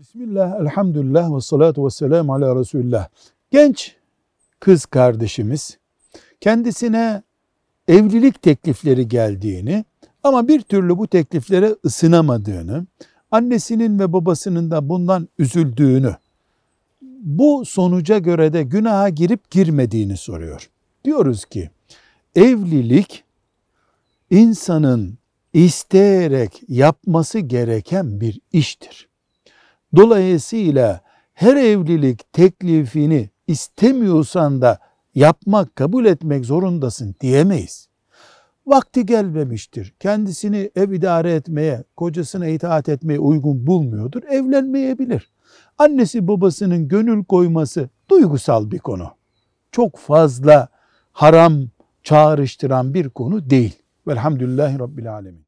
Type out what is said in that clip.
Bismillah, elhamdülillah ve salatu ve selamu ala Resulullah. Genç kız kardeşimiz kendisine evlilik teklifleri geldiğini ama bir türlü bu tekliflere ısınamadığını, annesinin ve babasının da bundan üzüldüğünü, bu sonuca göre de günaha girip girmediğini soruyor. Diyoruz ki evlilik insanın isteyerek yapması gereken bir iştir. Dolayısıyla her evlilik teklifini istemiyorsan da yapmak, kabul etmek zorundasın diyemeyiz. Vakti gelmemiştir. Kendisini ev idare etmeye, kocasına itaat etmeye uygun bulmuyordur. Evlenmeyebilir. Annesi babasının gönül koyması duygusal bir konu. Çok fazla haram çağrıştıran bir konu değil. Velhamdülillahi Rabbil Alemin.